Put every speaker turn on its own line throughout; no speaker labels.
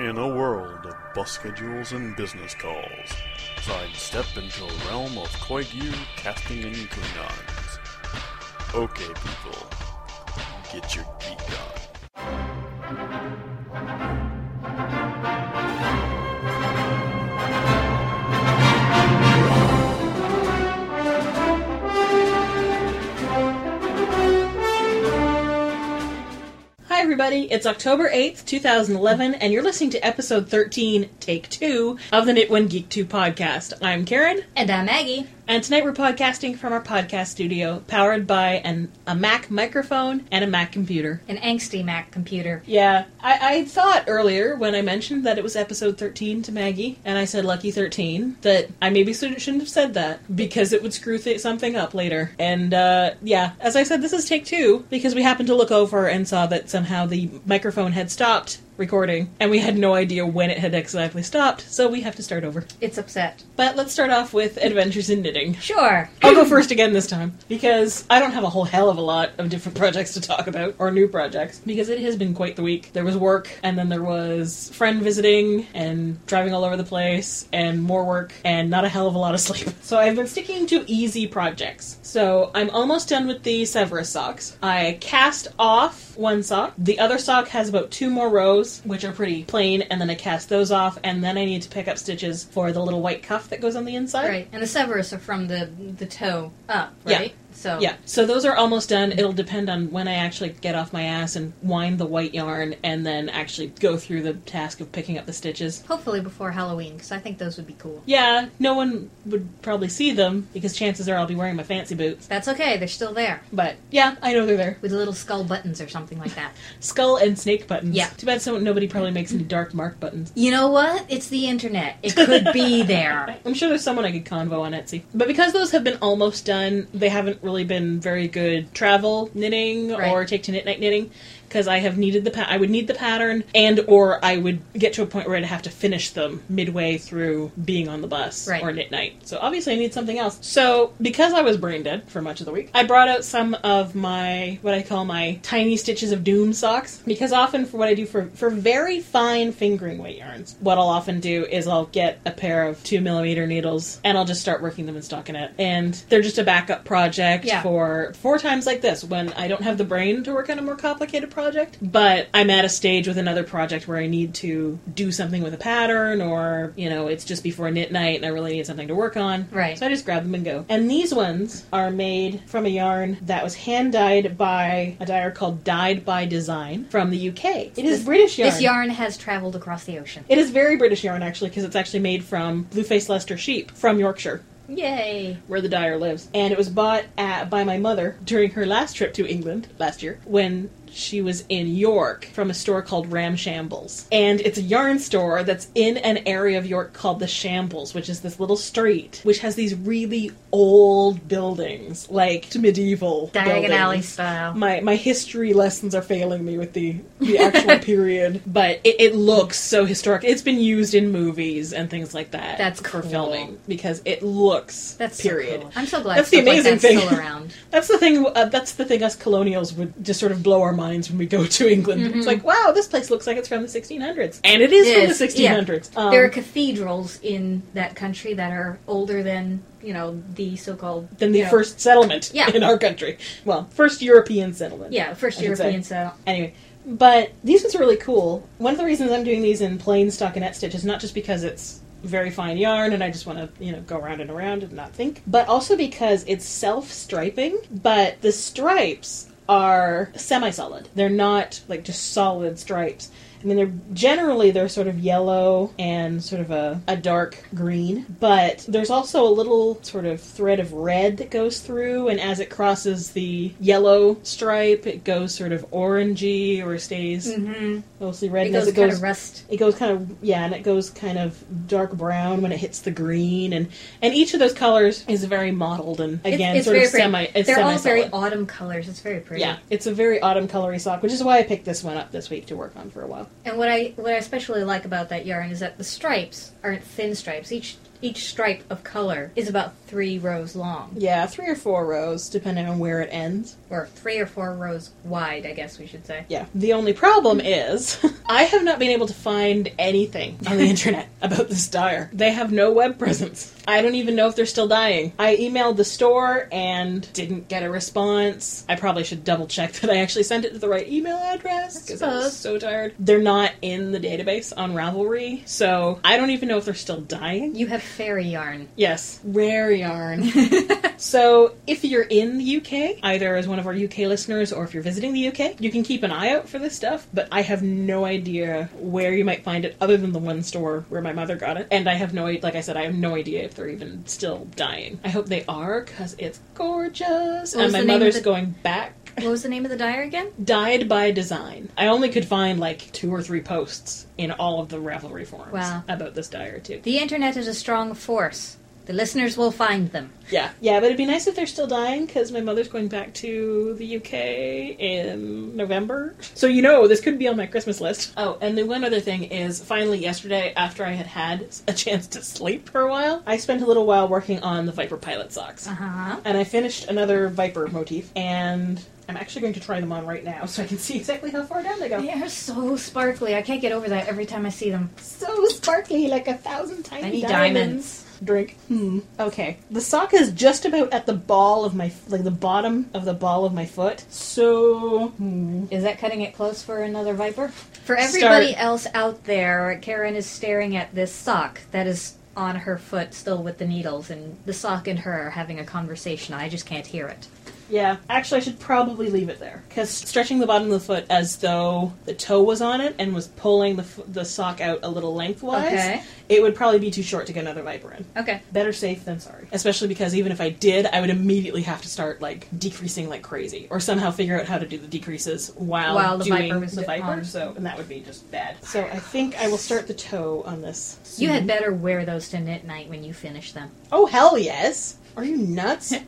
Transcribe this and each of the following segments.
In a world of bus schedules and business calls, sidestep into a realm of Koigu casting and Klingons. Okay, people, get your geek
everybody. It's October 8th, 2011, and you're listening to episode 13, take two, of the Knit One Geek 2 podcast. I'm Karen,
And I'm Maggie.
And tonight we're podcasting from our podcast studio, powered by an, a Mac microphone and a Mac computer.
An angsty Mac computer.
Yeah, I, I thought earlier when I mentioned that it was episode 13 to Maggie, and I said lucky 13, that I maybe shouldn't have said that because it would screw th- something up later. And uh, yeah, as I said, this is take two because we happened to look over and saw that somehow the microphone had stopped recording, and we had no idea when it had exactly stopped, so we have to start over.
It's upset.
But let's start off with Adventures in Knitting.
Sure.
I'll go first again this time because I don't have a whole hell of a lot of different projects to talk about or new projects because it has been quite the week. There was work and then there was friend visiting and driving all over the place and more work and not a hell of a lot of sleep. So I've been sticking to easy projects. So I'm almost done with the Severus socks. I cast off one sock. The other sock has about two more rows, which are pretty plain, and then I cast those off, and then I need to pick up stitches for the little white cuff that goes on the inside.
Right. And the Severus are from the the toe up,
Yeah.
So
Yeah, so those are almost done. It'll depend on when I actually get off my ass and wind the white yarn and then actually go through the task of picking up the stitches.
hopefully before Halloween, because I think those would be cool.
Yeah, no one would probably see them because chances are I'll be wearing my fancy boots.
That's okay, they're still there.
But yeah, I know they're there.
With little skull buttons or something like that.
Skull and snake buttons.
Yeah.
Too bad so nobody probably makes any dark mark buttons.
You know what? It's the internet. It could be there.
I'm sure there's someone I could convo on Etsy. But because those have been almost done, they haven't really been very good travel knitting
Right.
or take to knit night knitting because I have needed the pa- I would need the pattern and or I would get to a point where I'd have to finish them midway through being on the bus
Right.
or knit night. So obviously I need something else. So because I was brain dead for much of the week, I brought out some of my what I call my tiny stitches of doom socks because often for what I do for for very fine fingering weight yarns, what I'll often do is I'll get a pair of two millimeter needles and I'll just start working them in stockinette, and they're just a backup project
Yeah.
for four times like this when I don't have the brain to work on a more complicated project, but I'm at a stage with another project where I need to do something with a pattern or you know it's just before knit night and I really need something to work on.
Right.
So I just grab them and go. And these ones are made from a yarn that was hand dyed by a dyer called Dyed by Design from the UK. It is
This-
British yarn.
This yarn has traveled across the ocean.
It is very British yarn actually because it's actually made from blue-faced Leicester sheep from Yorkshire
Yay.
where the dyer lives. And it was bought at, by my mother during her last trip to England last year when she was in York from a store called Ramshambles. And it's a yarn store that's in an area of York called the Shambles, which is this little street which has these really old buildings, like medieval
Diagon
buildings.
Alley style.
My my history lessons are failing me with the the actual period, but it, it looks so historic. It's been used in movies and things like that.
That's
for
cool.
filming because it looks
That's
period.
So cool. I'm so glad
That's the
stuff like
amazing
that's
thing.
still around.
That's the thing. Uh, that's the thing. Us colonials would just sort of blow our minds when we go to England. It's like, wow, this place looks like it's from the 1600s, and it is
Mm-hmm. It
from
is,
the 1600s. Um,
there are cathedrals in that country that are older than you know the so-called
than the
you know-
first settlement
Yeah.
in our country. Well, first European settlement.
yeah first
I.
European settlement.
Anyway, but these ones are really cool. One of the reasons I'm doing these in plain stockinette stitch is not just because it's very fine yarn and I just want to, you know, go around and around and not think, but also because it's self-striping, but the stripes are semi-solid. They're not like just solid stripes. I mean, they're generally they're sort of yellow and sort of a, a dark green, but there's also a little sort of thread of red that goes through, and as it crosses the yellow stripe, it goes sort of orangey or stays
Mm-hmm.
mostly red.
It goes
it
kind
goes
of rust.
it goes kind of yeah, and it goes kind of dark brown when it hits the green, and and each of those colors is very mottled and again
it's
sort
very
of
pretty.
semi. It's
They're all very autumn colors. It's very pretty.
Yeah, it's a very autumn colory sock, which is why I picked this one up this week to work on for a while.
And what I what I especially like about that yarn is that the stripes aren't thin stripes. Each each stripe of color is about three rows long,
Yeah, three or four rows, depending on where it ends.
or three or four rows wide, I guess we should say.
Yeah. The only problem is, I have not been able to find anything on the internet about this dyer. They have no web presence. I don't even know if they're still dying. I emailed the store and didn't get a response. I probably should double check that I actually sent it to the right email address because I was
suppose.
so tired. They're not in the database on Ravelry, so I don't even know if they're still dying.
You have fairy yarn.
Yes, rare yarn. so, if you're in the UK, either as one of our UK listeners or if you're visiting the UK, you can keep an eye out for this stuff, but I have no idea where you might find it other than the one store where my mother got it. And I have no idea, like I said, I have no idea if they're even still dying. I hope they are because it's gorgeous.
What
and my
the name of
mother's
the-
going back.
What was the name of the dyer again?
Dyed by design. I only could find like two or three posts in all of the Ravelry forums
Wow.
about this dyer too.
The internet is a strong force. The listeners will find them.
Yeah, yeah, but it'd be nice if they're still dying because my mother's going back to the UK in November. So you know this could be on my Christmas list. Oh, and the one other thing is, finally yesterday, after I had had a chance to sleep for a while, I spent a little while working on the Viper Pilot socks,
Uh huh.
and I finished another Viper motif, and I'm actually going to try them on right now so I can see exactly how far down they go.
They are so sparkly. I can't get over that every time I see them.
So sparkly, like a thousand tiny diamonds.
diamonds.
Drink. Hmm. Okay. The sock is just about at the ball of my, like the bottom of the ball of my foot. So. Hmm.
Is that cutting it close for another viper? For everybody
Start.
else out there, Karen is staring at this sock that is on her foot still with the needles, and the sock and her are having a conversation. I just can't hear it.
Yeah. Actually, I should probably leave it there because stretching the bottom of the foot as though the toe was on it and was pulling the f- the sock out a little lengthwise,
Okay.
it would probably be too short to get another viper in.
Okay.
Better safe than sorry. Especially because even if I did, I would immediately have to start like decreasing like crazy, or somehow figure out how to do the decreases while,
While the
doing
Viper was
the viper.
on.
So, and that would be just bad. So I think I will start the toe on this.
You had better wear those to knit night when you finish them.
Oh hell yes! Are you nuts?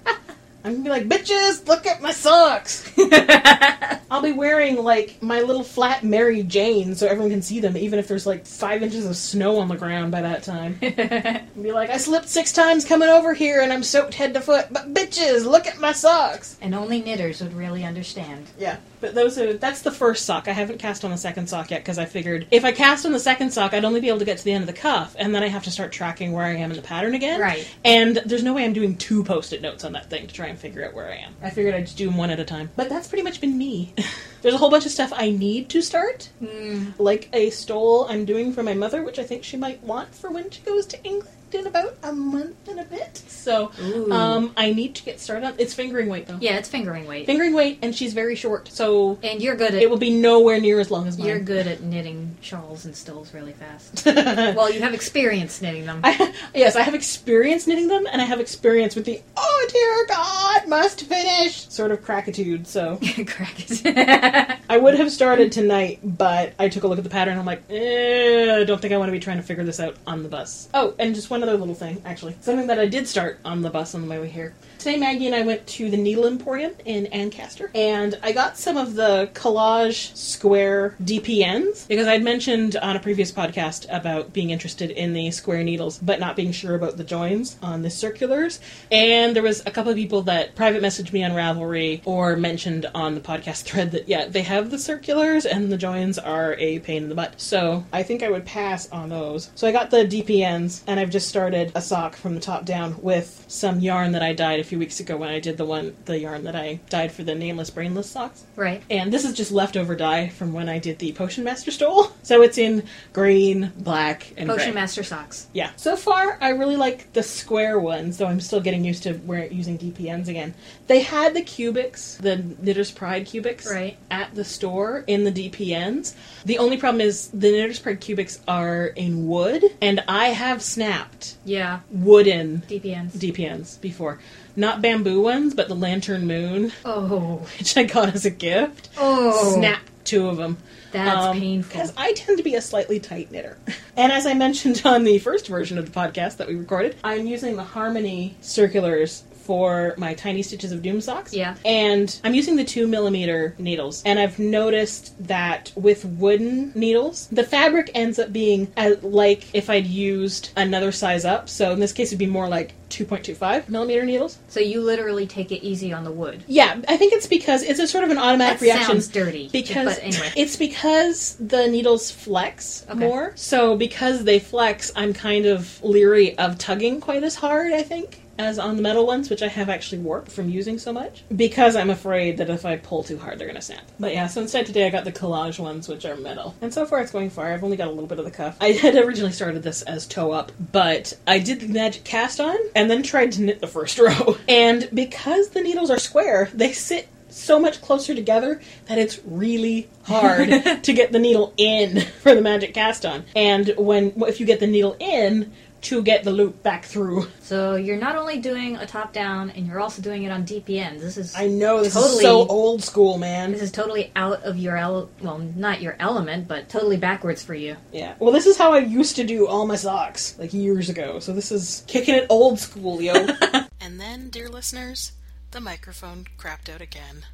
I'm gonna be like, bitches, look at my socks. I'll be wearing like my little flat Mary Jane so everyone can see them, even if there's like five inches of snow on the ground by that time. be like, I slipped six times coming over here and I'm soaked head to foot, but bitches, look at my socks.
and only knitters would really understand.
Yeah, but those are that's the first sock. I haven't cast on the second sock yet because I figured if I cast on the second sock, I'd only be able to get to the end of the cuff, and then I have to start tracking where I am in the pattern again.
Right.
And there's no way I'm doing two post-it notes on that thing to try and figure out where I am. I figured I'd just do them one at a time. But that's pretty much been me. there's a whole bunch of stuff I need to start,
Mm.
like a stole I'm doing for my mother, which I think she might want for when she goes to England in about a month and a bit. So um, I need to get started on. It's fingering weight though.
yeah, it's fingering weight.
Fingering weight, and she's very short, so
and you're good at
it will be nowhere near as long as mine.
you're good at knitting shawls and stoles really fast. well, you have experience knitting them.
I, yes, I have experience knitting them, and I have experience with the "oh dear God, must finish" sort of crackitude. So
Crack it.
I would have started tonight, but I took a look at the pattern. I'm like, eh, I don't think I want to be trying to figure this out on the bus. Oh, and just one other little thing, actually, something that I did start on the bus on the way here. Today, Maggie and I went to the Needle Emporium in Ancaster, and I got some of the Kollage square DPNs because I'd mentioned on a previous podcast about being interested in the square needles, but not being sure about the joins on the circulars. And there was a couple of people that private messaged me on Ravelry or mentioned on the podcast thread that yeah, they have the circulars and the joins are a pain in the butt. So I think I would pass on those. So I got the DPNs and I've just started a sock from the top down with some yarn that I dyed a few weeks ago when I did the one the yarn that I dyed for the nameless brainless socks.
right.
And this is just leftover dye from when I did the Potion Master stole. So it's in green, black, and
Potion
gray.
Master socks.
Yeah. So far, I really like the square ones, though I'm still getting used to wearing using DPNs again. They had the cubics, the Knitter's Pride cubics,
Right.
at the store in the DPNs. The only problem is the Knitter's Pride cubics are in wood, and I have snapped
Yeah.
wooden
DPNs.
DPNs before. Not bamboo ones, but the Lantern Moon,
oh.
which I got as a gift.
Oh.
Snapped two of them.
That's um, painful.
Because I tend to be a slightly tight knitter. And as I mentioned on the first version of the podcast that we recorded, I'm using the Harmony circulars for my Tiny Stitches of Doom socks.
Yeah.
And I'm using the two millimeter needles, and I've noticed that with wooden needles, the fabric ends up being uh, like if I'd used another size up. So in this case, it'd be more like 2.25 millimeter needles.
So you literally take it easy on the wood.
Yeah, I think it's because it's a sort of an automatic
That
reaction.
sounds dirty.
Because
but anyway.
it's because the needles flex
Okay.
more. So because they flex, I'm kind of leery of tugging quite as hard, I think, as on the metal ones, which I have actually warped from using so much. Because I'm afraid that if I pull too hard, they're going to snap. But yeah, so instead today I got the Kollage ones, which are metal. And so far it's going far. I've only got a little bit of the cuff. I had originally started this as toe up, but I did the magic cast on and then tried to knit the first row. And because the needles are square, they sit so much closer together that it's really hard to get the needle in for the magic cast on. And when if you get the needle in to get the loop back through.
So you're not only doing a top down, and you're also doing it on DPN. This is
I know this is
Totally.
so old school, man.
this is totally out of your el- well, not your element, but totally backwards for you.
Yeah. Well, this is how I used to do all my socks like years ago. So this is kicking it old school, yo. and then, dear listeners, the microphone crapped out again.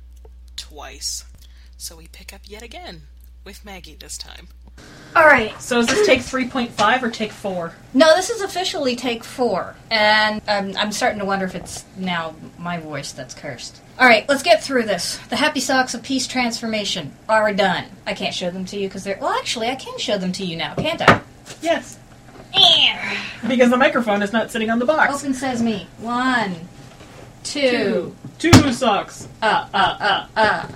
Twice. So we pick up yet again with Maggie this time.
All right.
So is this take 3.5 or take 4?
No, this is officially take four, and um, I'm starting to wonder if it's now my voice that's cursed. All right, let's get through this. The Happy Socks of Peace transformation are done. I can't show them to you because they're well. Actually, I can show them to you now, can't I?
Yes. Because the microphone is not sitting on the box.
Open sesame. One, two,
Two. Two socks.
uh, uh, uh, uh.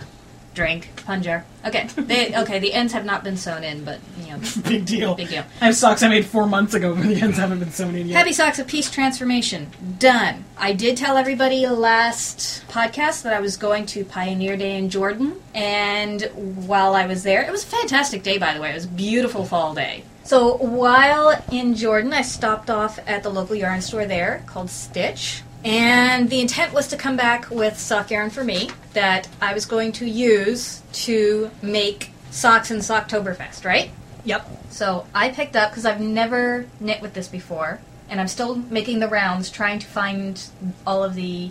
Drink. Punjar. Okay. They, okay. The ends have not been sewn in, but you know,
Big deal.
big deal.
I have socks I made four months ago, but the ends haven't been sewn in yet.
Happy Socks of Peace transformation. Done. I did tell everybody last podcast that I was going to Pioneer Day in Jordan, and while I was there, it was a fantastic day, by the way. It was a beautiful fall day. So while in Jordan, I stopped off at the local yarn store there called Stitch. And the intent was to come back with sock yarn for me that I was going to use to make socks in Socktoberfest, right?
Yep.
So I picked up because I've never knit with this before, and I'm still making the rounds trying to find all of the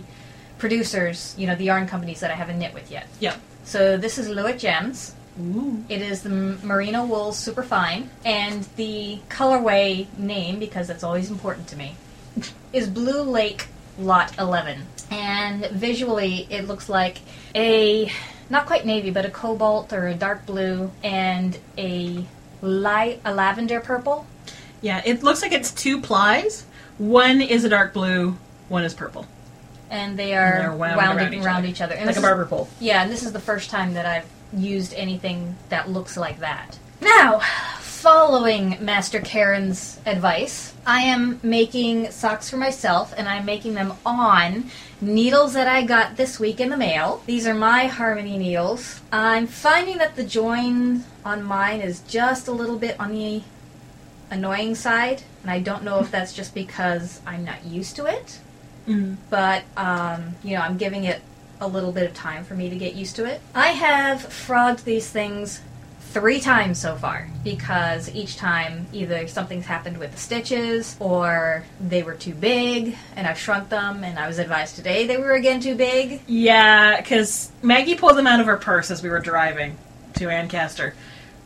producers, you know, the yarn companies that I haven't knit with yet.
Yep.
So this is Louet Gems.
Ooh.
It is the Merino Wool Superfine, and the colorway name, because that's always important to me, is Blue Lake Lot 11. And visually, it looks like a not quite navy, but a cobalt or a dark blue and a light, a lavender purple.
Yeah, it looks like it's two plies. One is a dark blue, one is purple.
And they are
they're wound
wound
around each
around
other.
each other. And
like a barber pole.
Yeah, and this is the first time that I've used anything that looks like that. Now, following Master Karen's advice, I am making socks for myself, and I'm making them on needles that I got this week in the mail. These are my Harmony needles. I'm finding that the join on mine is just a little bit on the annoying side, and I don't know if that's just because I'm not used to it
Mm.
but um, you know, I'm giving it a little bit of time for me to get used to it. I have frogged these things three times so far because each time either something's happened with the stitches or they were too big and I've shrunk them and I was advised today they were again too big.
Yeah, because Maggie pulled them out of her purse as we were driving to Ancaster.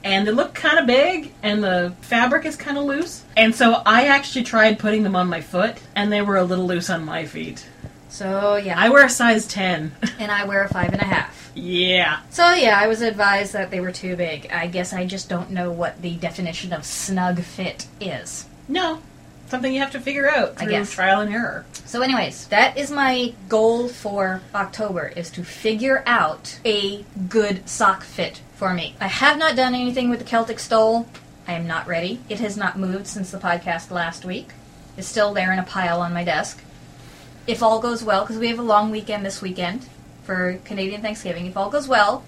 And they look kind of big, and the fabric is kind of loose. And so I actually tried putting them on my foot, and they were a little loose on my feet.
So yeah,
I wear a size 10.
and I wear a five and a half.
yeah.
So yeah, I was advised that they were too big. I guess I just don't know what the definition of snug fit is.
No. Something you have to figure out
I guess.
trial and error.
So, anyways, that is my goal for October: is to figure out a good sock fit for me. I have not done anything with the Celtic stole. I am not ready. It has not moved since the podcast last week. It's still there in a pile on my desk. If all goes well, because we have a long weekend this weekend for Canadian Thanksgiving, if all goes well,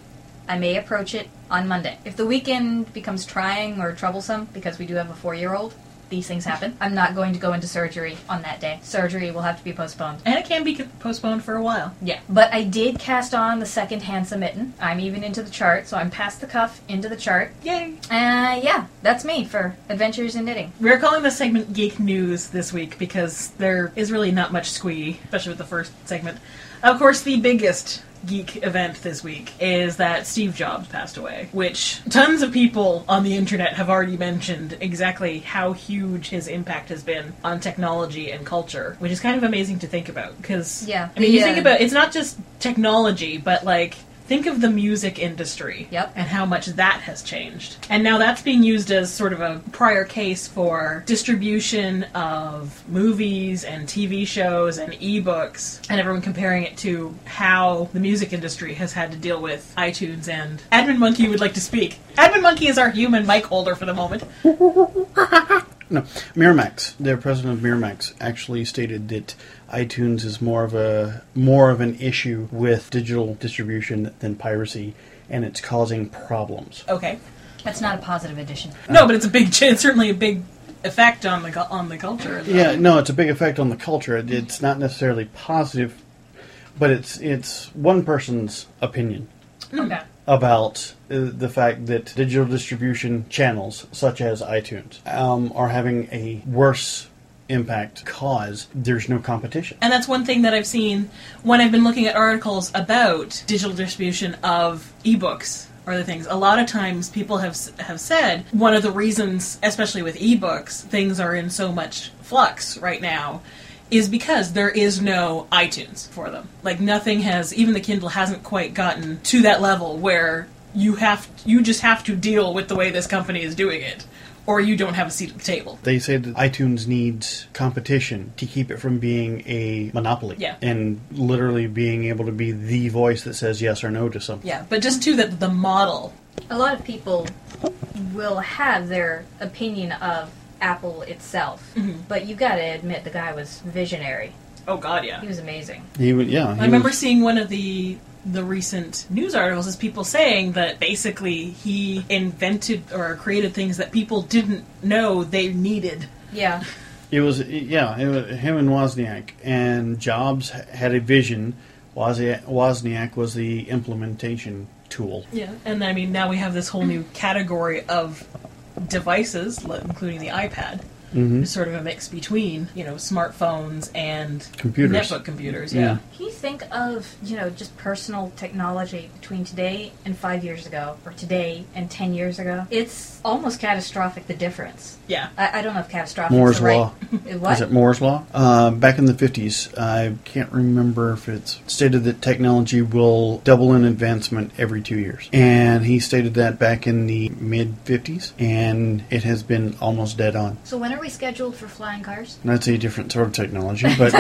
I may approach it on Monday. If the weekend becomes trying or troublesome, because we do have a four year old, these things happen. I'm not going to go into surgery on that day. Surgery will have to be postponed.
And it can be postponed for a while.
Yeah. But I did cast on the second Hansa mitten. I'm even into the chart, so I'm past the cuff, into the chart.
Yay!
Uh, yeah, that's me for Adventures in Knitting.
We're calling this segment Geek News this week because there is really not much squee, especially with the first segment. Of course, the biggest geek event this week is that Steve Jobs passed away, which tons of people on the internet have already mentioned exactly how huge his impact has been on technology and culture, which is kind of amazing to think about because
Yeah.
I mean, you think about it's not just technology, but like think of the music industry
Yep.
and how much that has changed. And now that's being used as sort of a prior case for distribution of movies and TV shows and ebooks, and everyone comparing it to how the music industry has had to deal with iTunes and Admin Monkey would like to speak. Admin Monkey is our human mic holder for the moment.
No, Miramax, the president of Miramax, actually stated that iTunes is more of a more of an issue with digital distribution than piracy, and it's causing problems.
Okay.
That's not a positive addition.
No, but it's a big, it's certainly a big effect on the on the culture.
Yeah, no, it's a big effect on the culture. It's not necessarily positive, but it's it's one person's opinion
Okay.
about uh, the fact that digital distribution channels such as iTunes um, are having a worse impact cause there's no competition.
And that's one thing that I've seen when I've been looking at articles about digital distribution of ebooks or other things. A lot of times people have have said one of the reasons, especially with ebooks, things are in so much flux right now is because there is no iTunes for them. Like nothing has even the Kindle hasn't quite gotten to that level where you have you just have to deal with the way this company is doing it or you don't have a seat at the table.
They say that iTunes needs competition to keep it from being a monopoly.
Yeah.
And literally being able to be the voice that says yes or no to something.
Yeah, but just too that the model
A lot of people will have their opinion of Apple itself, mm-hmm. but you got to admit the guy was visionary.
Oh god, yeah.
He was amazing.
He would, yeah. he
I remember
was-
seeing one of the the recent news articles is people saying that basically he invented or created things that people didn't know they needed.
Yeah.
It was yeah, it was him and Wozniak and Jobs had a vision. Wozniak, Wozniak was the implementation tool.
Yeah, and I mean now we have this whole new category of devices, including the iPad.
Mhm.
It's sort of a mix between you know smartphones and
Computers.
netbook computers.
Yeah.
Yeah.
Can you think of, you know, just personal technology between today and five years ago, or today and ten years ago? It's almost catastrophic, the difference.
Yeah.
I, I don't know if catastrophic
Moore's
is the right.
law.
What?
Is it Moore's law? Uh, back in the 50s, I can't remember if it's stated that technology will double in advancement every two years. And he stated that back in the mid 50s, and it has been almost dead on.
So when are we scheduled for flying cars?
That's a different sort of technology, but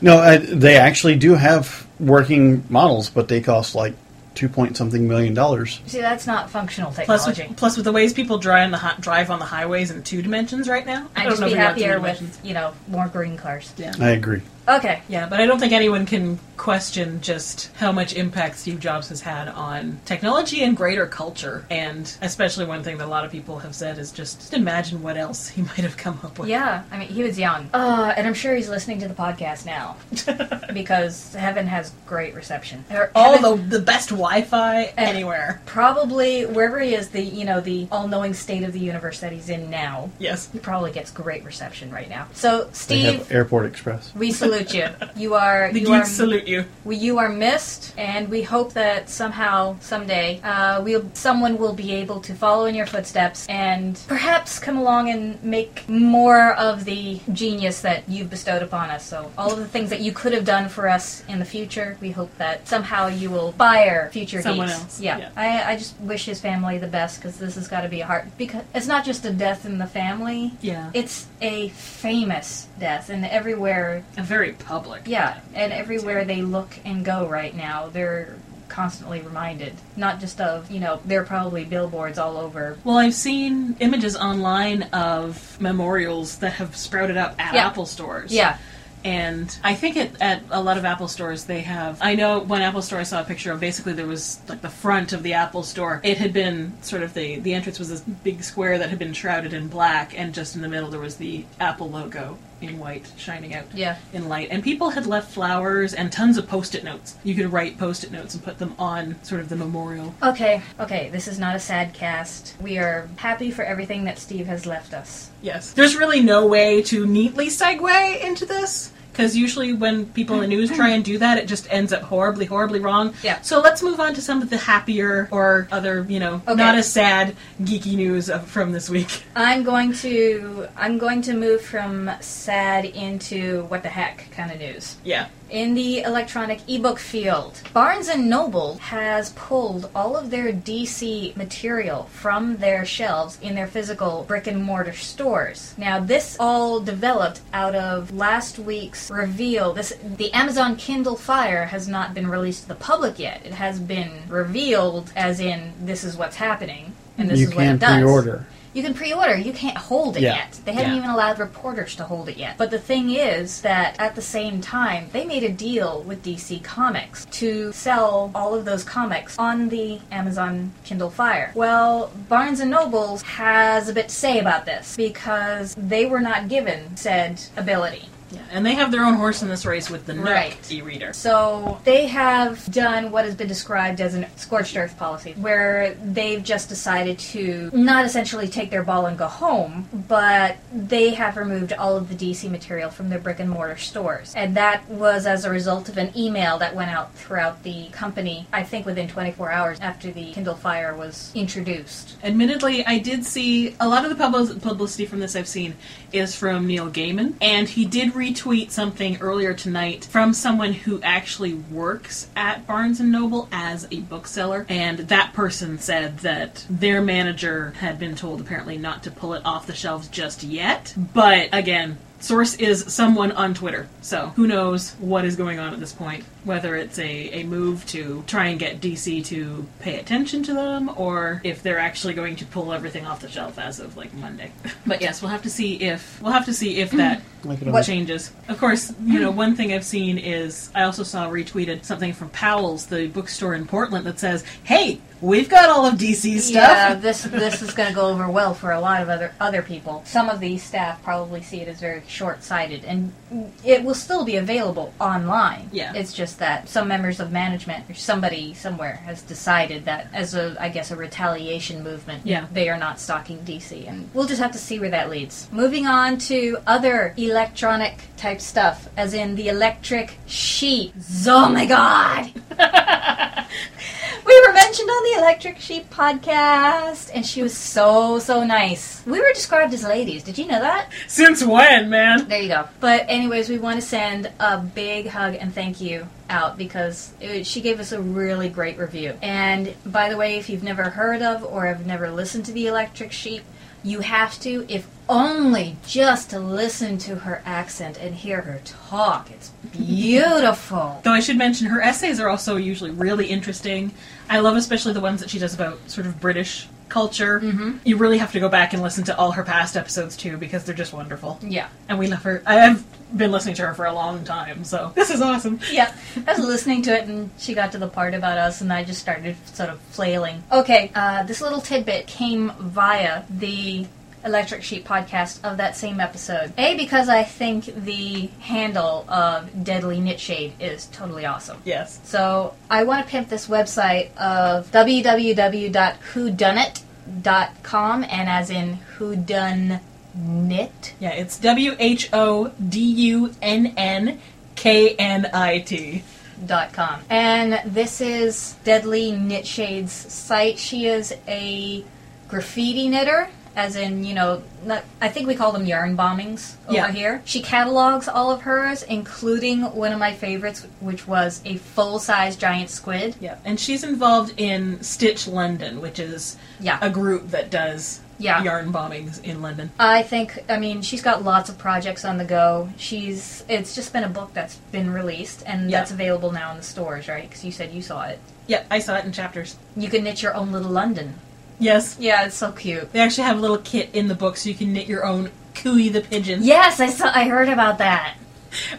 no, I, they actually do have working models, but they cost like two point something million dollars.
See, that's not functional
Plus,
technology.
with, plus with the ways people drive on the hi- drive on the highways in two dimensions right now, I
I'd
don't
just
know
be
if we want two
happier
dimensions.
with, you know, more green cars.
Yeah.
I agree.
Okay.
Yeah, but I don't think anyone can question just how much impact Steve Jobs has had on technology and greater culture. And especially one thing that a lot of people have said is just, just imagine what else he might have come up with.
Yeah, I mean, he was young. Uh, and I'm sure he's listening to the podcast now. because Heaven has great reception. Or
All the the best Wi-Fi anywhere.
Probably wherever he is, the you know the all-knowing state of the universe that he's in now.
Yes.
He probably gets great reception right now. So,
They
Steve,
have Airport Express.
we salute you. You are
The
you are
salute you.
we, you are missed, and we hope that somehow, someday, uh, we'll someone will be able to follow in your footsteps and perhaps come along and make more of the genius that you've bestowed upon us. So, all of the things that you could have done for us in the future, we hope that somehow you will inspire future
Someone
geeks.
else,
Yeah,
yeah.
I, I just wish his family the best because this has got to be a hard. Because it's not just a death in the family.
Yeah.
It's a famous death, and everywhere
A very public.
yeah, and everywhere they look and go right now, they're constantly reminded. Not just of, you know, there are probably billboards all over.
Well, I've seen images online of memorials that have sprouted up at
Yeah.
Apple stores.
Yeah,
And I think it, at a lot of Apple stores they have. I know one Apple store I saw a picture of. Basically, there was like the front of the Apple store. It had been sort of the the entrance was this big square that had been shrouded in black, and just in the middle there was the Apple logo in white shining out
Yeah.
in light. And people had left flowers and tons of post-it notes. You could write post-it notes and put them on sort of the memorial.
Okay, okay, this is not a sad cast. We are happy for everything that Steve has left us.
Yes. There's really no way to neatly segue into this. Because usually when people in the news try and do that, it just ends up horribly, horribly wrong.
Yeah.
So let's move on to some of the happier or other, you know,
Okay.
not as sad, geeky news of, from this week.
I'm going to I'm going to move from sad into what the heck kind of news.
Yeah.
In the electronic ebook field, Barnes and Noble has pulled all of their DC material from their shelves in their physical brick and mortar stores. Now, this all developed out of last week's reveal. This the Amazon Kindle Fire has not been released to the public yet. It has been revealed as in this is what's happening and this
you
is what it does.
pre-order.
You can pre-order. You can't hold it
Yeah.
yet. They haven't
Yeah.
even allowed reporters to hold it yet. But the thing is that at the same time, they made a deal with DC Comics to sell all of those comics on the Amazon Kindle Fire. Well, Barnes and Nobles has a bit to say about this because they were not given said ability.
Yeah. And they have their own horse in this race with the Nook
Right.
e-reader.
So they have done what has been described as a scorched earth policy, where they've just decided to not essentially take their ball and go home, but they have removed all of the DC material from their brick and mortar stores. And that was as a result of an email that went out throughout the company, I think within 24 hours after the Kindle Fire was introduced.
Admittedly, I did see a lot of the publicity from this I've seen is from Neil Gaiman, and he did retweet something earlier tonight from someone who actually works at Barnes and Noble as a bookseller, and that person said that their manager had been told apparently not to pull it off the shelves just yet. But again, source is someone on Twitter, so who knows what is going on at this point. Whether it's a, a move to try and get DC to pay attention to them, or if they're actually going to pull everything off the shelf as of like Monday. But yes, we'll have to see if we'll have to see if that what changes. Of course, you know, one thing I've seen is I also saw retweeted something from Powell's, the bookstore in Portland, that says, "Hey, we've got all of DC's stuff."
Yeah, this this is going to go over well for a lot of other other people. Some of these staff probably see it as very short-sighted, and it will still be available online.
Yeah.
it's just that some members of management or somebody somewhere has decided that as a I guess a retaliation movement.
Yeah.
they are not stocking DC, and we'll just have to see where that leads. Moving on to other electronic type stuff, as in the electric sheep. Oh my god! We were mentioned on the Electric Sheep podcast, and she was so, so nice. We were described as ladies. Did you know that?
Since when, man?
There you go. But, anyways, we want to send a big hug and thank you out because it, she gave us a really great review. And, by the way, if you've never heard of or have never listened to the Electric Sheep, you have to, if only just to listen to her accent and hear her talk. It's beautiful.
Though I should mention, her essays are also usually really interesting. I love especially the ones that she does about sort of British culture. Mm-hmm. You really have to go back and listen to all her past episodes too because they're just wonderful.
Yeah.
And we love her. I have been listening to her for a long time, so this is awesome.
Yeah, I was listening to it and she got to the part about us, and I just started sort of flailing. Okay, uh, this little tidbit came via the Electric Sheep podcast of that same episode. A, because I think the handle of Deadly Knitshade is totally awesome.
Yes.
So I want to pimp this website of www.whodunnknit.com, and as in who done knit.
Yeah, it's W H O D U N N K N I T.
dot com. And this is Deadly Knitshade's site. She is a graffiti knitter, as in, you know, not, I think we call them yarn bombings over
Yeah.
here. She catalogs all of hers, including one of my favorites, which was a full size giant squid.
Yeah, and she's involved in Stitch London, which is
Yeah.
a group that does
Yeah.
yarn bombings in London.
I think, I mean, she's got lots of projects on the go. She's, it's just been a book that's been released, and
Yeah.
that's available now in the stores, right? Because you said you saw it.
Yeah, I saw it in chapters.
You can knit your own little London.
Yes,
Yeah, it's so cute.
they actually have a little kit in the book so you can knit your own Cooey the pigeon.
Yes, I saw. I heard about that.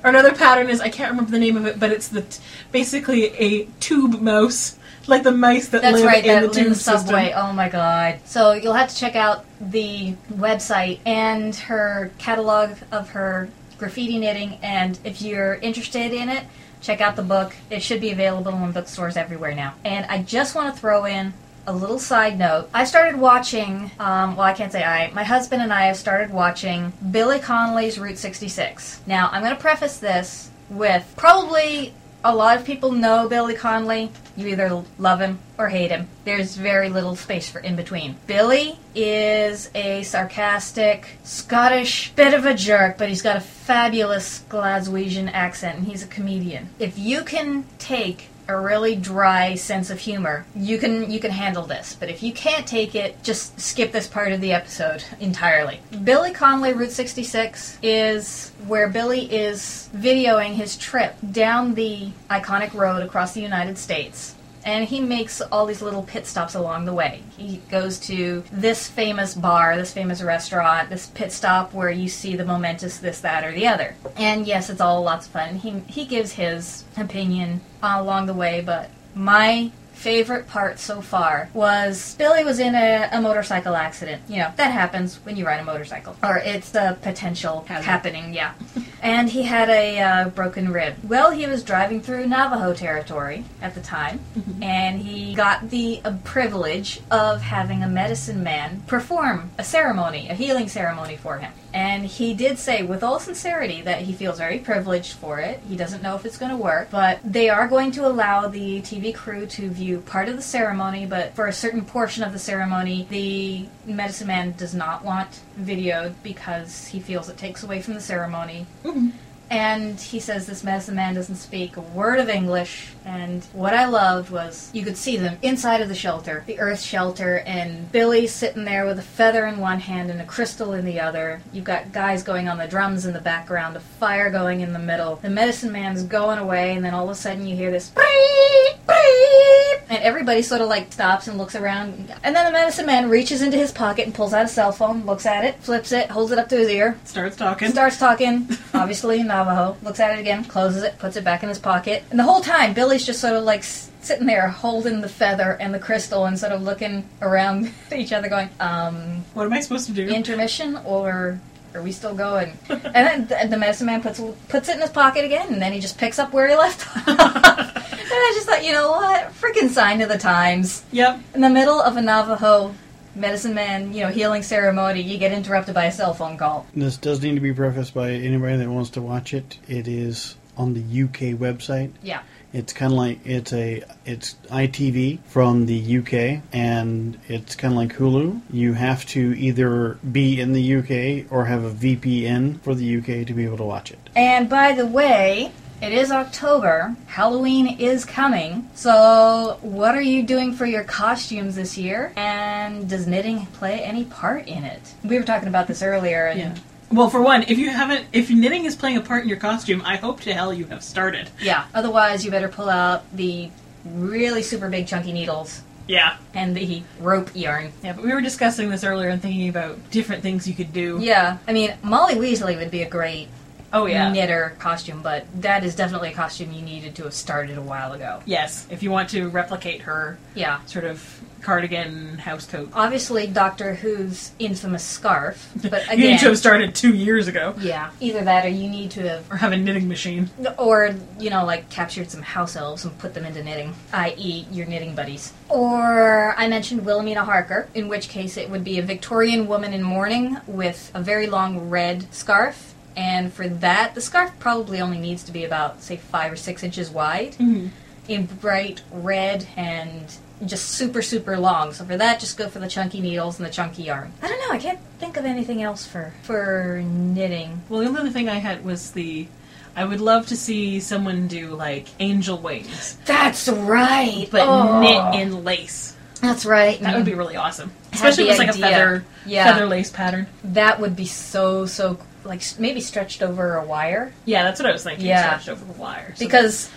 Or another pattern is I can't remember the name of it, but it's the t- basically a tube mouse, like the mice that
That's
live
right,
in
that
the
in
tube
the
system.
subway. Oh my god. So you'll have to check out the website and her catalog of her graffiti knitting, and if you're interested in it, check out the book. It should be available in bookstores everywhere now. And I just want to throw in a little side note. I started watching, um, well, I can't say I, my husband and I have started watching Billy Connolly's Route 66. Now, I'm going to preface this with probably a lot of people know Billy Connolly. You either love him or hate him. There's very little space for in between. Billy is a sarcastic, Scottish bit of a jerk, but he's got a fabulous Glaswegian accent and he's a comedian. If you can take a really dry sense of humor, you can you can handle this. But if you can't take it, just skip this part of the episode entirely. Billy Connolly Route 66 is where Billy is videoing his trip down the iconic road across the United States. And he makes all these little pit stops along the way. He goes to this famous bar, this famous restaurant, this pit stop where you see the momentous this, that, or the other. And yes, it's all lots of fun. He, he gives his opinion along the way, but my favorite part so far was Billy was in a, a motorcycle accident. You know, that happens when you ride a motorcycle. Or it's the potential
Hazard.
happening, yeah. and he had a uh, broken rib. Well, he was driving through Navajo territory at the time, and he got the uh, privilege of having a medicine man perform a ceremony, a healing ceremony for him. And he did say, with all sincerity, that he feels very privileged for it. He doesn't know if it's going to work, but they are going to allow the TV crew to view part of the ceremony, but for a certain portion of the ceremony, the medicine man does not want videoed because he feels it takes away from the ceremony. Mm-hmm. And he says this medicine man doesn't speak a word of English. And what I loved was you could see them inside of the shelter, the earth shelter, and Billy sitting there with a feather in one hand and a crystal in the other. You've got guys going on the drums in the background, a fire going in the middle. The medicine man's going away, and then all of a sudden you hear this beep, beep, and everybody sort of like stops and looks around. And then the medicine man reaches into his pocket and pulls out a cell phone, looks at it, flips it, holds it up to his ear,
Starts talking.
starts talking, obviously in Navajo, looks at it again, closes it, puts it back in his pocket. And the whole time, Billy's just sort of like sitting there holding the feather and the crystal and sort of looking around at each other going, um,
what am I supposed to do?
intermission or are we still going? and then the, the medicine man puts puts it in his pocket again, and then he just picks up where he left off. and I just thought, you know what? Freaking sign of the times.
yep.
In the middle of a Navajo medicine man, you know, healing ceremony, you get interrupted by a cell phone call.
This does need to be prefaced by anybody that wants to watch it. It is on the UK website.
Yeah.
It's kind of like it's a it's ITV from the UK, and it's kind of like Hulu. You have to either be in the UK or have a VPN for the UK to be able to watch it.
And by the way, it is October. Halloween is coming. So, what are you doing for your costumes this year? And does knitting play any part in it? We were talking about this earlier. And
Yeah. Well, for one, if you haven't, if knitting is playing a part in your costume, I hope to hell you have started.
Yeah. Otherwise, you better pull out the really super big chunky needles
Yeah.
and the rope yarn.
Yeah, but we were discussing this earlier and thinking about different things you could do.
Yeah. I mean, Molly Weasley would be a great
Oh yeah.
knitter costume, but that is definitely a costume you needed to have started a while ago.
Yes, if you want to replicate her
Yeah.
sort of cardigan house coat.
Obviously, Doctor Who's infamous scarf, but
you need
again,
to have started two years ago,
yeah, either that or you need to have
or have a knitting machine.
or you know like captured some house elves and put them into knitting i.e your knitting buddies or i mentioned wilhelmina harker in which case it would be a victorian woman in mourning with a very long red scarf and for that the scarf probably only needs to be about say five or six inches wide
Mm-hmm.
in bright red and just super super long so for that just go for the chunky needles and the chunky yarn i don't know i can't think of anything else for for knitting
Well, the only other thing I had was the. I would love to see someone do like angel wings,
that's right
but
Oh.
knit in lace.
that's right
That would be really awesome, especially
the
if it's like a feather
Yeah.
feather lace pattern.
That would be so so like maybe stretched over a wire
Yeah, that's what I was thinking.
Yeah.
stretched over the wire. So
because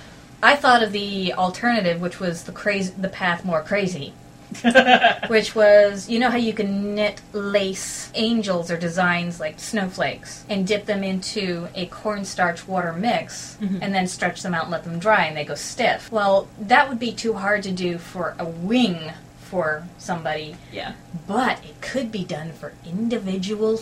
I thought of the alternative, which was the crazy the path more crazy, which was you know how you can knit lace angels or designs like snowflakes and dip them into a cornstarch water mix mm-hmm. and then stretch them out and let them dry and they go stiff. Well, that would be too hard to do for a wing for somebody
Yeah.
but it could be done for individual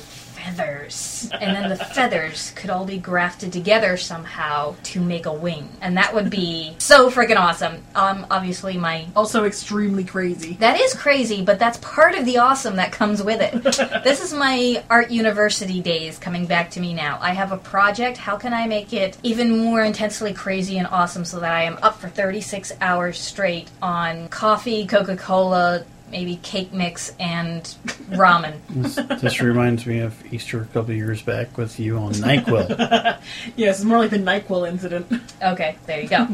feathers. And then the feathers could all be grafted together somehow to make a wing. And that would be so freaking awesome. Um, obviously, my.
Also extremely crazy.
That is crazy, but that's part of the awesome that comes with it. this is my art university days coming back to me now. I have a project. How can I make it even more intensely crazy and awesome so that I am up for 36 hours straight on coffee, Coca Cola, maybe cake mix, and ramen?
This, this reminds me of Easter a couple of years back with you on NyQuil.
Yes, it's more like the NyQuil incident.
Okay, there you go.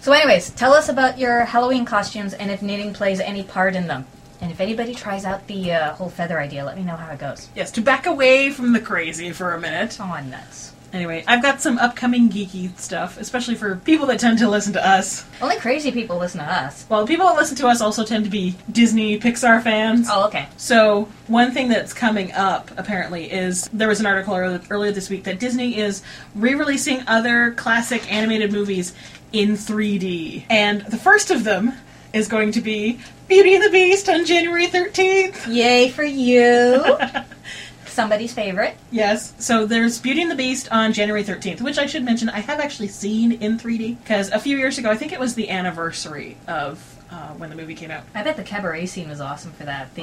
so, anyways, tell us about your Halloween costumes and if knitting plays any part in them. And if anybody tries out the uh, whole feather idea, let me know how it goes.
Yes, to back away from the crazy for a minute.
Oh, nuts.
Anyway, I've got some upcoming geeky stuff, especially for people that tend to listen to us.
Only crazy people listen to us.
Well, people that listen to us also tend to be Disney Pixar fans.
Oh, okay.
So, one thing that's coming up, apparently, is there was an article earlier, this week that Disney is re releasing other classic animated movies in 3D. And the first of them is going to be Beauty and the Beast on January 13th.
Yay for you. Somebody's favorite.
Yes, so there's Beauty and the Beast on January 13th, which I should mention I have actually seen in 3D because a few years ago, I think it was the anniversary of uh, when the movie came out.
I bet the cabaret scene was awesome for that. The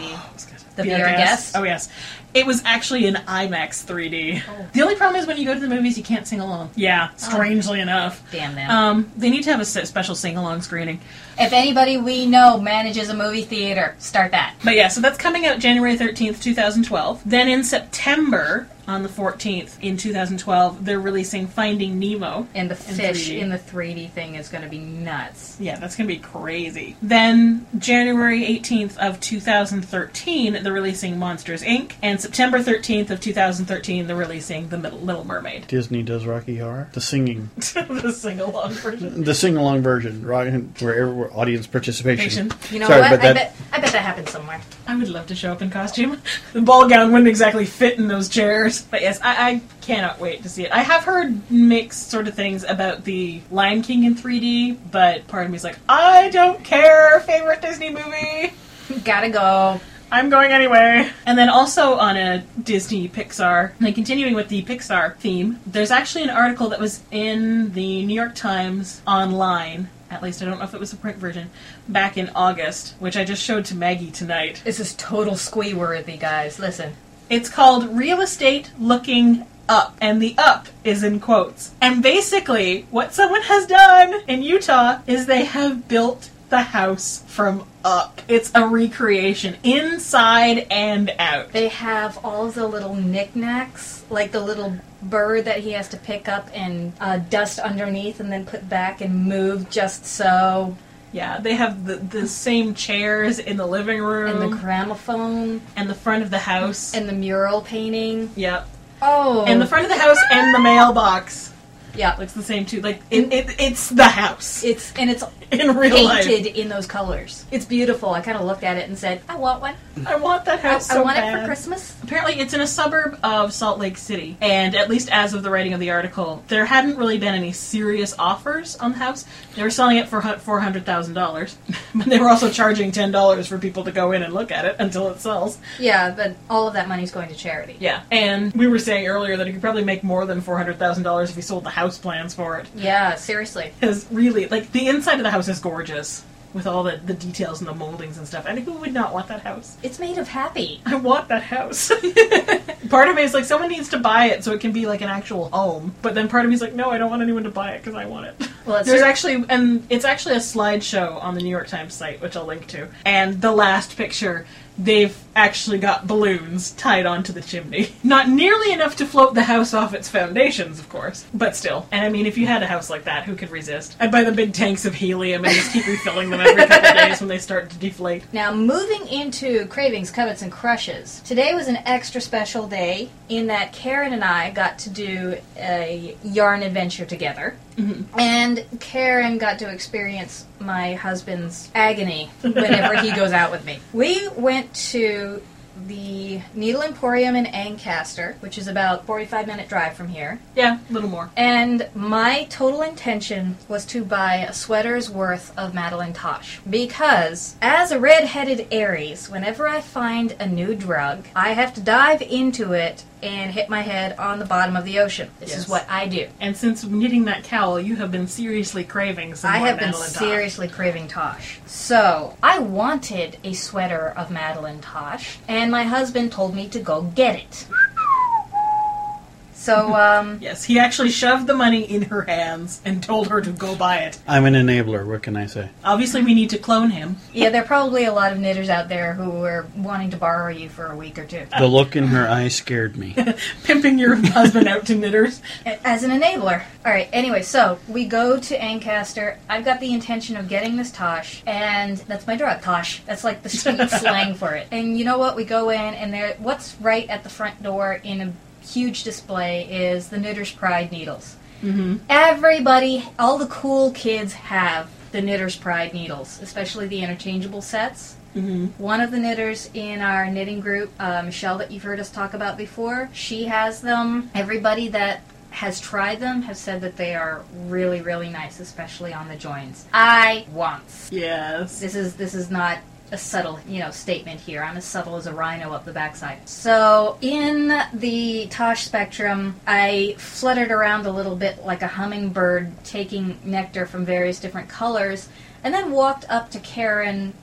The
Be
Our Guest?
Oh yes, it was actually in IMAX 3D.
Oh.
The only problem is when you go to the movies, you can't sing along. Yeah, strangely enough.
damn them.
Um, they need to have a special sing along screening.
if anybody we know manages a movie theater, start that.
But yeah, so that's coming out January 13th, 2012. Then in September, on the 14th in 2012, they're releasing Finding Nemo.
And the
In
fish
3D.
in the 3D thing is going to be nuts.
Yeah, that's going to be crazy. Then January 18th of 2013, they're releasing Monsters Inc. And September 13th of 2013, they're releasing The Middle- Little Mermaid.
Disney does Rocky Horror. The singing,
the sing-along version.
the sing along version, rock, where every, audience participation.
Patient.
You know
Sorry,
what?
but
I bet I bet that happens somewhere.
I would love to show up in costume. The ball gown wouldn't exactly fit in those chairs. But yes, I, I cannot wait to see it. I have heard mixed sort of things about the Lion King in 3D, but part of me is like, I don't care. Favorite Disney movie.
Gotta go.
I'm going anyway. And then also on a Disney Pixar, and continuing with the Pixar theme, there's actually an article that was in the New York Times online. At least I don't know if it was the print version back in August, which I just showed to Maggie tonight.
This is total squee worthy, guys. Listen.
It's called Real Estate Looking Up, and the up is in quotes. And basically, what someone has done in Utah is they have built the house from up. It's a recreation, inside and out.
They have all the little knickknacks, like the little bird that he has to pick up and uh, dust underneath and then put back and move just so.
Yeah, they have the, the same chairs in the living room
And the gramophone
and the front of the house.
and the mural painting.
yep.
Oh.
And the front of the house and the mailbox
Yeah.
looks the same too. Like it, it, it's the house
It's and it's
in real life.
painted in those colors. It's beautiful. I kind of looked at it and said, "I want one.
I want that house.
I
so
want it for Christmas."
Apparently, it's in a suburb of Salt Lake City, and at least as of the writing of the article, there hadn't really been any serious offers on the house. They were selling it for four hundred thousand dollars, but they were also charging ten dollars for people to go in and look at it until it sells.
Yeah, but all of that money's going to charity.
Yeah, and we were saying earlier that he could probably make more than four hundred thousand dollars if he sold the house plans for it.
Yeah, seriously.
Because really, like the inside of the house is gorgeous with all the, the details and the moldings and stuff. And who would not want that house?
It's made of happy.
I want that house. part of me is like, someone needs to buy it so it can be like an actual home. But then part of me is like, no, I don't want anyone to buy it because I want it.
Well, it's
There's
cer-
actually, and it's actually a slideshow on the New York Times site, which I'll link to. And the last picture, they've actually got balloons tied onto the chimney. Not nearly enough to float the house off its foundations, of course, but still. And I mean, if you had a house like that, who could resist? I'd buy the big tanks of helium and just keep refilling them every couple days when they start to deflate.
Now, moving into cravings, covets, and crushes. Today was an extra special day in that Karen and I got to do a yarn adventure together. Mm-hmm. And Karen got to experience my husband's agony whenever he goes out with me. We went to the Needle Emporium in Ancaster, which is about 45 minute drive from here.
Yeah, a little more.
And my total intention was to buy a sweater's worth of Madeline Tosh. Because, as a red-headed Aries, whenever I find a new drug, I have to dive into it and hit my head on the bottom of the ocean. This
Yes.
is what I do.
And since knitting that cowl, you have been seriously craving some
I have been
Madeline Tosh.
seriously craving Tosh. So, I wanted a sweater of Madeline Tosh, and my husband told me to go get it. So, um,
Yes, he actually shoved the money in her hands and told her to go buy it.
I'm an enabler. What can I say?
Obviously, we need to clone him.
yeah, there are probably a lot of knitters out there who are wanting to borrow you for a week or two.
The look in her eye scared me.
Pimping your husband out to knitters.
As an enabler. Alright, anyway, so we go to Ancaster. I've got the intention of getting this Tosh, and that's my drug, Tosh. That's like the street slang for it. And you know what? We go in, and there, what's right at the front door in a huge display is the Knitter's Pride needles.
Mm-hmm.
Everybody, all the cool kids have the Knitter's Pride needles, especially the interchangeable sets.
Mm-hmm.
One of the knitters in our knitting group, uh, Michelle, that you've heard us talk about before, she has them. Everybody that has tried them has said that they are really, really nice, especially on the joins. I once.
Yes.
This is this is not a subtle, you know, statement here. I'm as subtle as a rhino up the backside. So in the Tosh spectrum, I fluttered around a little bit like a hummingbird, taking nectar from various different colors, and then walked up to Karen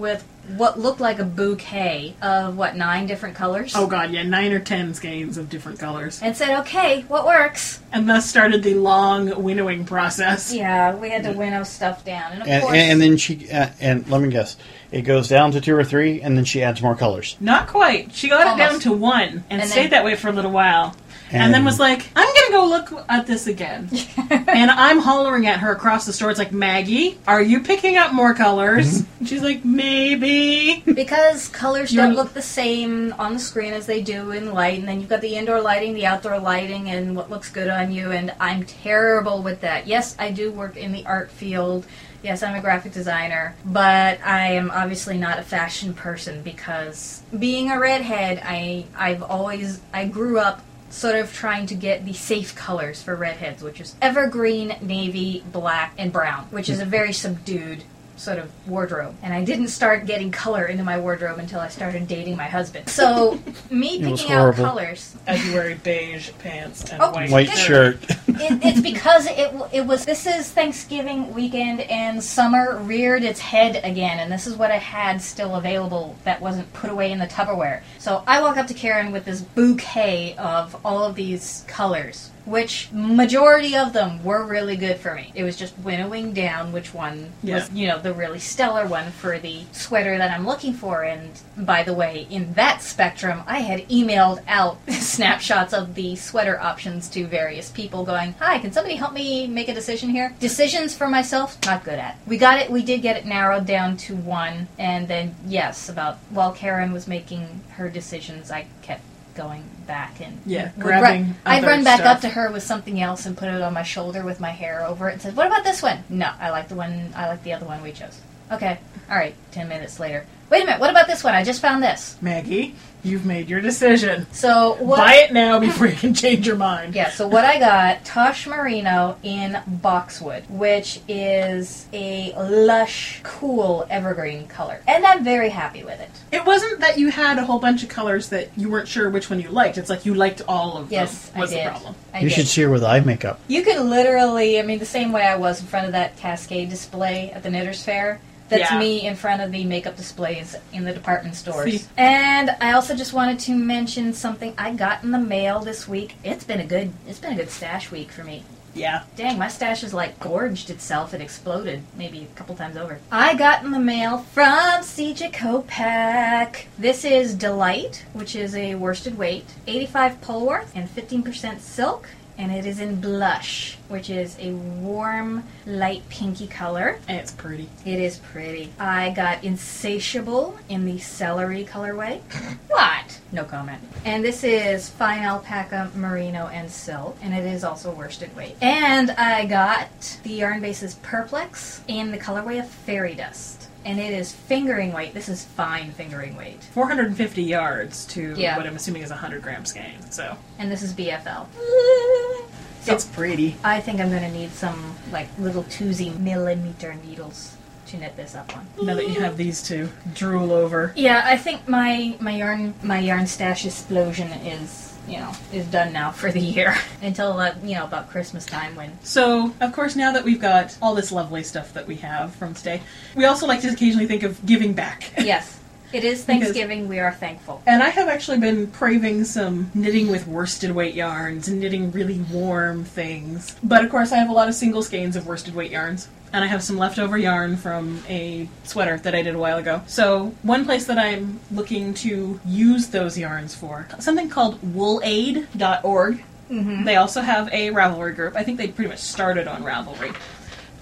with what looked like a bouquet of what nine different colors.
Oh god, yeah, nine or ten skeins of different colors.
And said, "Okay, what works?"
And thus started the long winnowing process.
Yeah, we had to winnow stuff down, and of
And,
course,
and then she uh, and let me guess, it goes down to two or three, and then she adds more colors.
Not quite. She got it down to one and,
And
stayed
then-
that way for a little while. And, then was like, I'm gonna go look at this again. and I'm hollering at her across the store. It's like, Maggie, are you picking up more colors? Mm-hmm. And she's like, maybe.
Because colors
You're-
don't look the same on the screen as they do in light, and then you've got the indoor lighting, the outdoor lighting, and what looks good on you, and I'm terrible with that. Yes, I do work in the art field. Yes, I'm a graphic designer, but I am obviously not a fashion person because being a redhead, I I've always I grew up sort of trying to get the safe colors for redheads, which is evergreen, navy, black, and brown, which is a very subdued sort of wardrobe. And I didn't start getting color into my wardrobe until I started dating my husband. So me picking out colors,
As you wear beige pants and
Oh,
white,
White shirt.
it, it's because it it was. This is Thanksgiving weekend, and summer reared its head again, and this is what I had still available that wasn't put away in the Tupperware. So I walk up to Karen with this bouquet of all of these colors, which majority of them were really good for me. It was just winnowing down which one
Yeah.
was, you know, the really stellar one for the sweater that I'm looking for. And by the way, in that spectrum, I had emailed out snapshots of the sweater options to various people going, Hi, can somebody help me make a decision here? Decisions for myself, not good at. We got it, we did get it narrowed down to one. And then, yes, about while Karen was making her decisions, I kept going back and
Yeah, grabbing
run- I'd run back
stuff.
up to her with something else and put it on my shoulder with my hair over it and said, "What about this one?" No, I like the one. I like the other one we chose. Okay, all right. Ten minutes later, wait a minute. What about this one? I just found this.
Maggie, you've made your decision.
So what?
Buy it now before you can change your mind.
Yeah, so what I got, Tosh Merino in boxwood, which is a lush, cool evergreen color. And I'm very happy with it.
It wasn't that you had a whole bunch of colors that you weren't sure which one you liked. It's like you liked all of
Yes,
them. Was
I did.
the problem?
I
you
did.
should see her with eye makeup.
You can literally, I mean, the same way I was in front of that Cascade display at the Knitters Fair. That's
Yeah.
me in front of the makeup displays in the department stores.
See.
And I also just wanted to mention something I got in the mail this week. It's been a good, it's been a good stash week for me.
Yeah.
Dang, my stash has like gorged itself It exploded maybe a couple times over. I got in the mail from CJ Kopec. This is Delight, which is a worsted weight, 85 Polworth and 15% silk, and it is in blush, which is a warm, light pinky color.
And it's pretty.
It is pretty. I got Insatiable in the celery colorway. what? No comment. And this is fine alpaca, merino, and silk, and it is also worsted weight. And I got the yarn bases Perplex in the colorway of fairy dust. And it is fingering weight. This is fine fingering weight.
450 yards to
Yeah.
what I'm assuming is a 100 grams gain. So
And this is BFL. So
it's pretty.
I think I'm gonna need some like little twozy millimeter needles to knit this up on.
Now that you have these to drool over.
Yeah, I think my my yarn my yarn stash explosion is you know is done now for the year until uh, you know about Christmas time when
So, of course, now that we've got all this lovely stuff that we have from today, we also like to occasionally think of giving back.
yes it is Thanksgiving we are thankful.
And I have actually been craving some knitting with worsted weight yarns and knitting really warm things. But of course, I have a lot of single skeins of worsted weight yarns. And I have some leftover yarn from a sweater that I did a while ago. So, one place that I'm looking to use those yarns for, something called woolaid.org.
Mm-hmm.
They also have a Ravelry group. I think they pretty much started on Ravelry.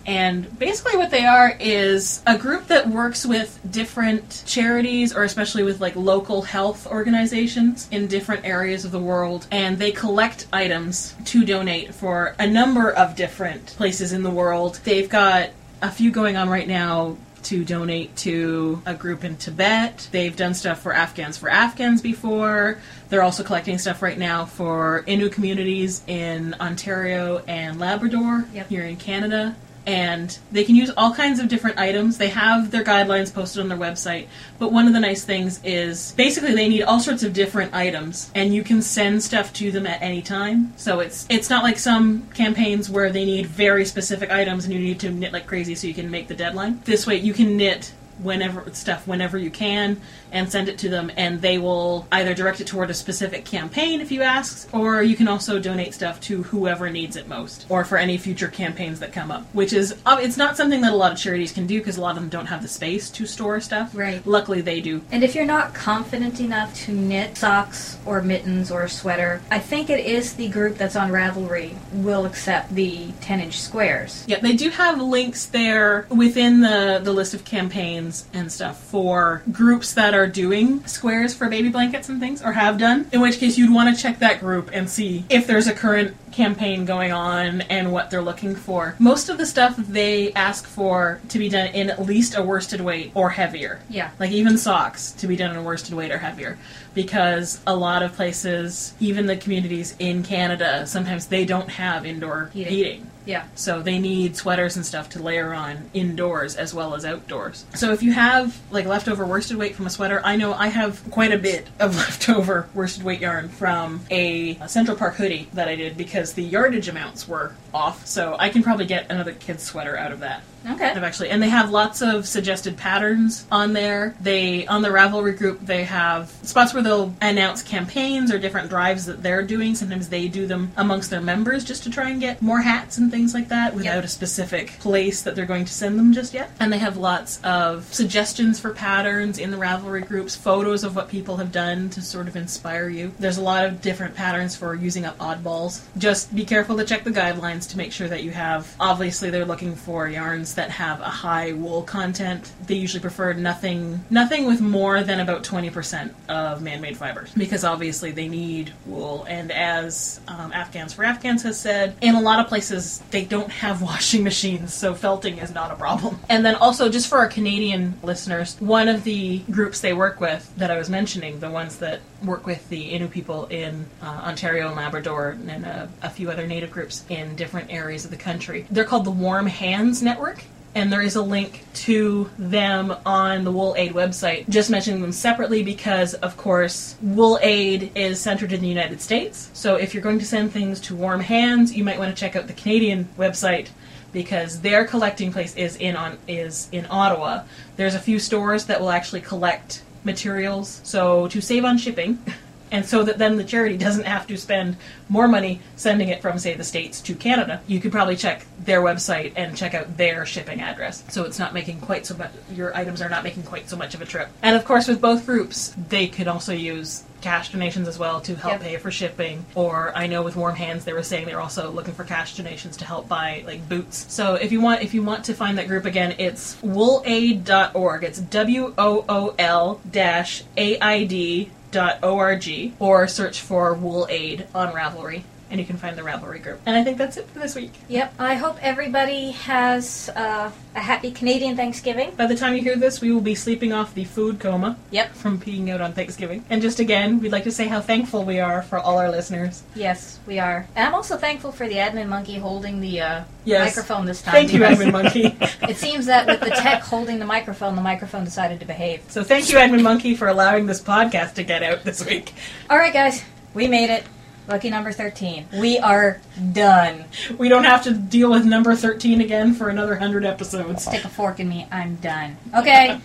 And basically, what they are is a group that works with different charities, or especially with like local health organizations in different areas of the world, and they collect items to donate for a number of different places in the world. They've got a few going on right now to donate to a group in Tibet. They've done stuff for Afghans for Afghans before. They're also collecting stuff right now for Innu communities in Ontario and Labrador
Yep.
here in Canada. And they can use all kinds of different items. They have their guidelines posted on their website. But one of the nice things is basically they need all sorts of different items and you can send stuff to them at any time. So it's it's not like some campaigns where they need very specific items and you need to knit like crazy so you can make the deadline. This way you can knit whenever stuff whenever you can and send it to them and they will either direct it toward a specific campaign if you ask or you can also donate stuff to whoever needs it most or for any future campaigns that come up which is uh, it's not something that a lot of charities can do because a lot of them don't have the space to store stuff
Right.
luckily they do
And if you're not confident enough to knit socks or mittens or a sweater, I think it is the group that's on Ravelry will accept the 10 inch squares.
Yeah, they do have links there within the, the list of campaigns and stuff for groups that are doing squares for baby blankets and things, or have done. In which case, you'd want to check that group and see if there's a current campaign going on and what they're looking for. Most of the stuff they ask for to be done in at least a worsted weight or heavier.
Yeah.
Like even socks to be done in a worsted weight or heavier. Because a lot of places, even the communities in Canada, sometimes they don't have indoor
Heating.
heating.
Yeah.
So they need sweaters and stuff to layer on indoors as well as outdoors. So if you have like leftover worsted weight from a sweater, I know I have quite a bit of leftover worsted weight yarn from a, a Central Park hoodie that I did because the yardage amounts were off. So I can probably get another kid's sweater out of that.
Okay.
I've actually, and they have lots of suggested patterns on there. They on the Ravelry group they have spots where they'll announce campaigns or different drives that they're doing. Sometimes they do them amongst their members just to try and get more hats and things like that without
Yep.
a specific place that they're going to send them just yet. And they have lots of suggestions for patterns in the Ravelry groups, photos of what people have done to sort of inspire you. There's a lot of different patterns for using up oddballs. Just be careful to check the guidelines to make sure that you have. Obviously, they're looking for yarns that have a high wool content. They usually prefer nothing, nothing with more than about 20% of man-made fibers because obviously they need wool. And as um, Afghans for Afghans has said, in a lot of places they don't have washing machines, so felting is not a problem. And then also, just for our Canadian listeners, one of the groups they work with that I was mentioning, the ones that work with the Innu people in uh, Ontario and Labrador and a, a few other native groups in different areas of the country, they're called the Warm Hands Network and there is a link to them on the Wool Aid website. Just mentioning them separately because, of course, Wool Aid is centered in the United States. So if you're going to send things to Warm Hands, you might want to check out the Canadian website because their collecting place is in on is in Ottawa. There's a few stores that will actually collect materials. So to save on shipping. And so that then the charity doesn't have to spend more money sending it from, say, the States to Canada, you could probably check their website and check out their shipping address. So it's not making quite so much, your items are not making quite so much of a trip. And of course, with both groups, they could also use cash donations as well to help
Yep.
pay for shipping. Or I know with Warm Hands they were saying they were also looking for cash donations to help buy like boots. So if you want if you want to find that group again, it's woolaid.org. It's W O O L dash A I D dot org or search for Wool Aid on Ravelry and you can find the Ravelry group. And I think that's it for this week.
Yep. I hope everybody has uh, a happy Canadian Thanksgiving.
By the time you hear this, we will be sleeping off the food coma.
Yep.
From peeing out on Thanksgiving. And just again, we'd like to say how thankful we are for all our listeners.
Yes, we are. And I'm also thankful for the admin monkey holding the uh,
Yes.
microphone this time.
Thank you, Admin Monkey.
It seems that with the tech holding the microphone, the microphone decided to behave.
so thank you, Admin Monkey, for allowing this podcast to get out this week.
All right, guys, we made it. Lucky number 13. We are done.
We don't have to deal with number 13 again for another 100 episodes.
Stick a fork in me. I'm done. Okay.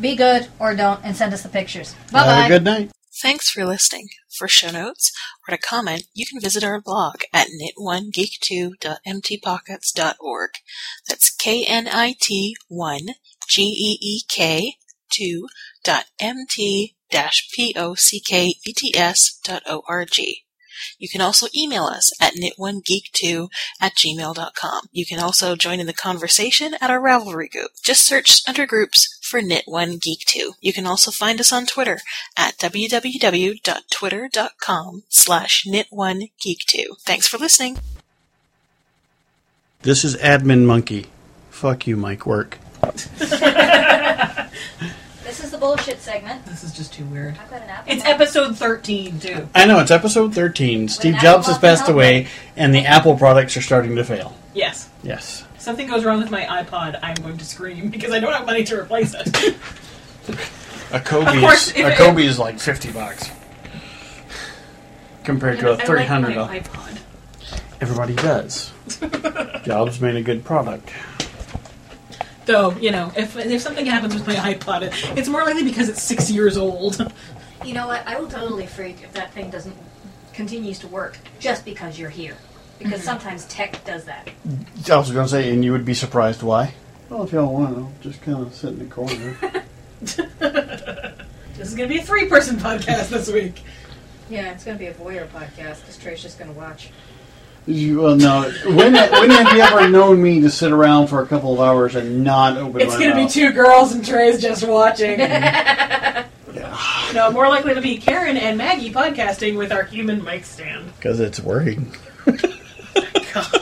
Be good or don't and send us the pictures. Bye bye.
Have a good night.
Thanks for listening. For show notes or to comment, you can visit our blog at knit1geek2.mtpockets.org. That's K-N-I-T 1 G-E-E-K 2 dot M-T dash P-O-C-K-E-T-S dot O-R-G. You can also email us at knit1geek2 at gmail.com. You can also join in the conversation at our Ravelry group. Just search under groups for knit1geek2. You can also find us on Twitter at www.twitter.com slash knit1geek2. Thanks for listening.
This is Admin Monkey. Fuck you, Mike Work.
This is the bullshit segment.
This is just too weird.
I've got an apple.
It's episode 13, too.
I know, it's episode 13. Steve
Apple
Jobs has
Muffin
passed
Helmet.
away, and the Apple products are starting to fail.
Yes.
Yes.
If something goes wrong with my iPod, I'm going to scream because I don't have money to replace it.
A Kobe,
Of course,
is,
if
a
it-
Kobe is like 50 bucks. Compared to a
I like
300
my iPod.
Everybody does. Jobs made a good product.
Though, you know, if, if something happens with my iPod, it, it's more likely because it's six years old.
You know what? I will totally freak if that thing doesn't continues to work just because you're here. Because
Mm-hmm.
sometimes tech does that.
I was going to say, and you would be surprised why. Well, if y'all want to, just kind of sit in the corner.
This is going to be a three person podcast this week.
Yeah, it's going to be a voyeur podcast because Trey's just going to watch.
You, well, no. When, when have you ever known me to sit around for a couple of hours and not open
It's
my
going to be two girls and Trey's just watching.
Yeah.
no, more likely to be Karen and Maggie podcasting with our human mic stand.
Because it's working.
God.